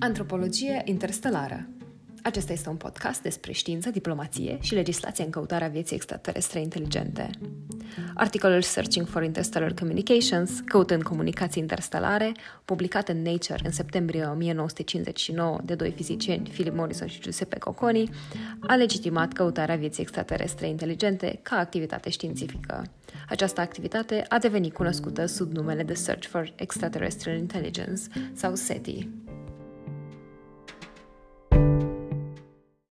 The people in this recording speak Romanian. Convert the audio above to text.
Antropologie interstelară acesta este un podcast despre știință, diplomație și legislație în căutarea vieții extraterestre inteligente. Articolul Searching for Interstellar Communications, căutând comunicații interstelare, publicat în Nature în septembrie 1959 de doi fizicieni, Philip Morrison și Giuseppe Cocconi, a legitimat căutarea vieții extraterestre inteligente ca activitate științifică. Această activitate a devenit cunoscută sub numele de Search for Extraterrestrial Intelligence sau SETI.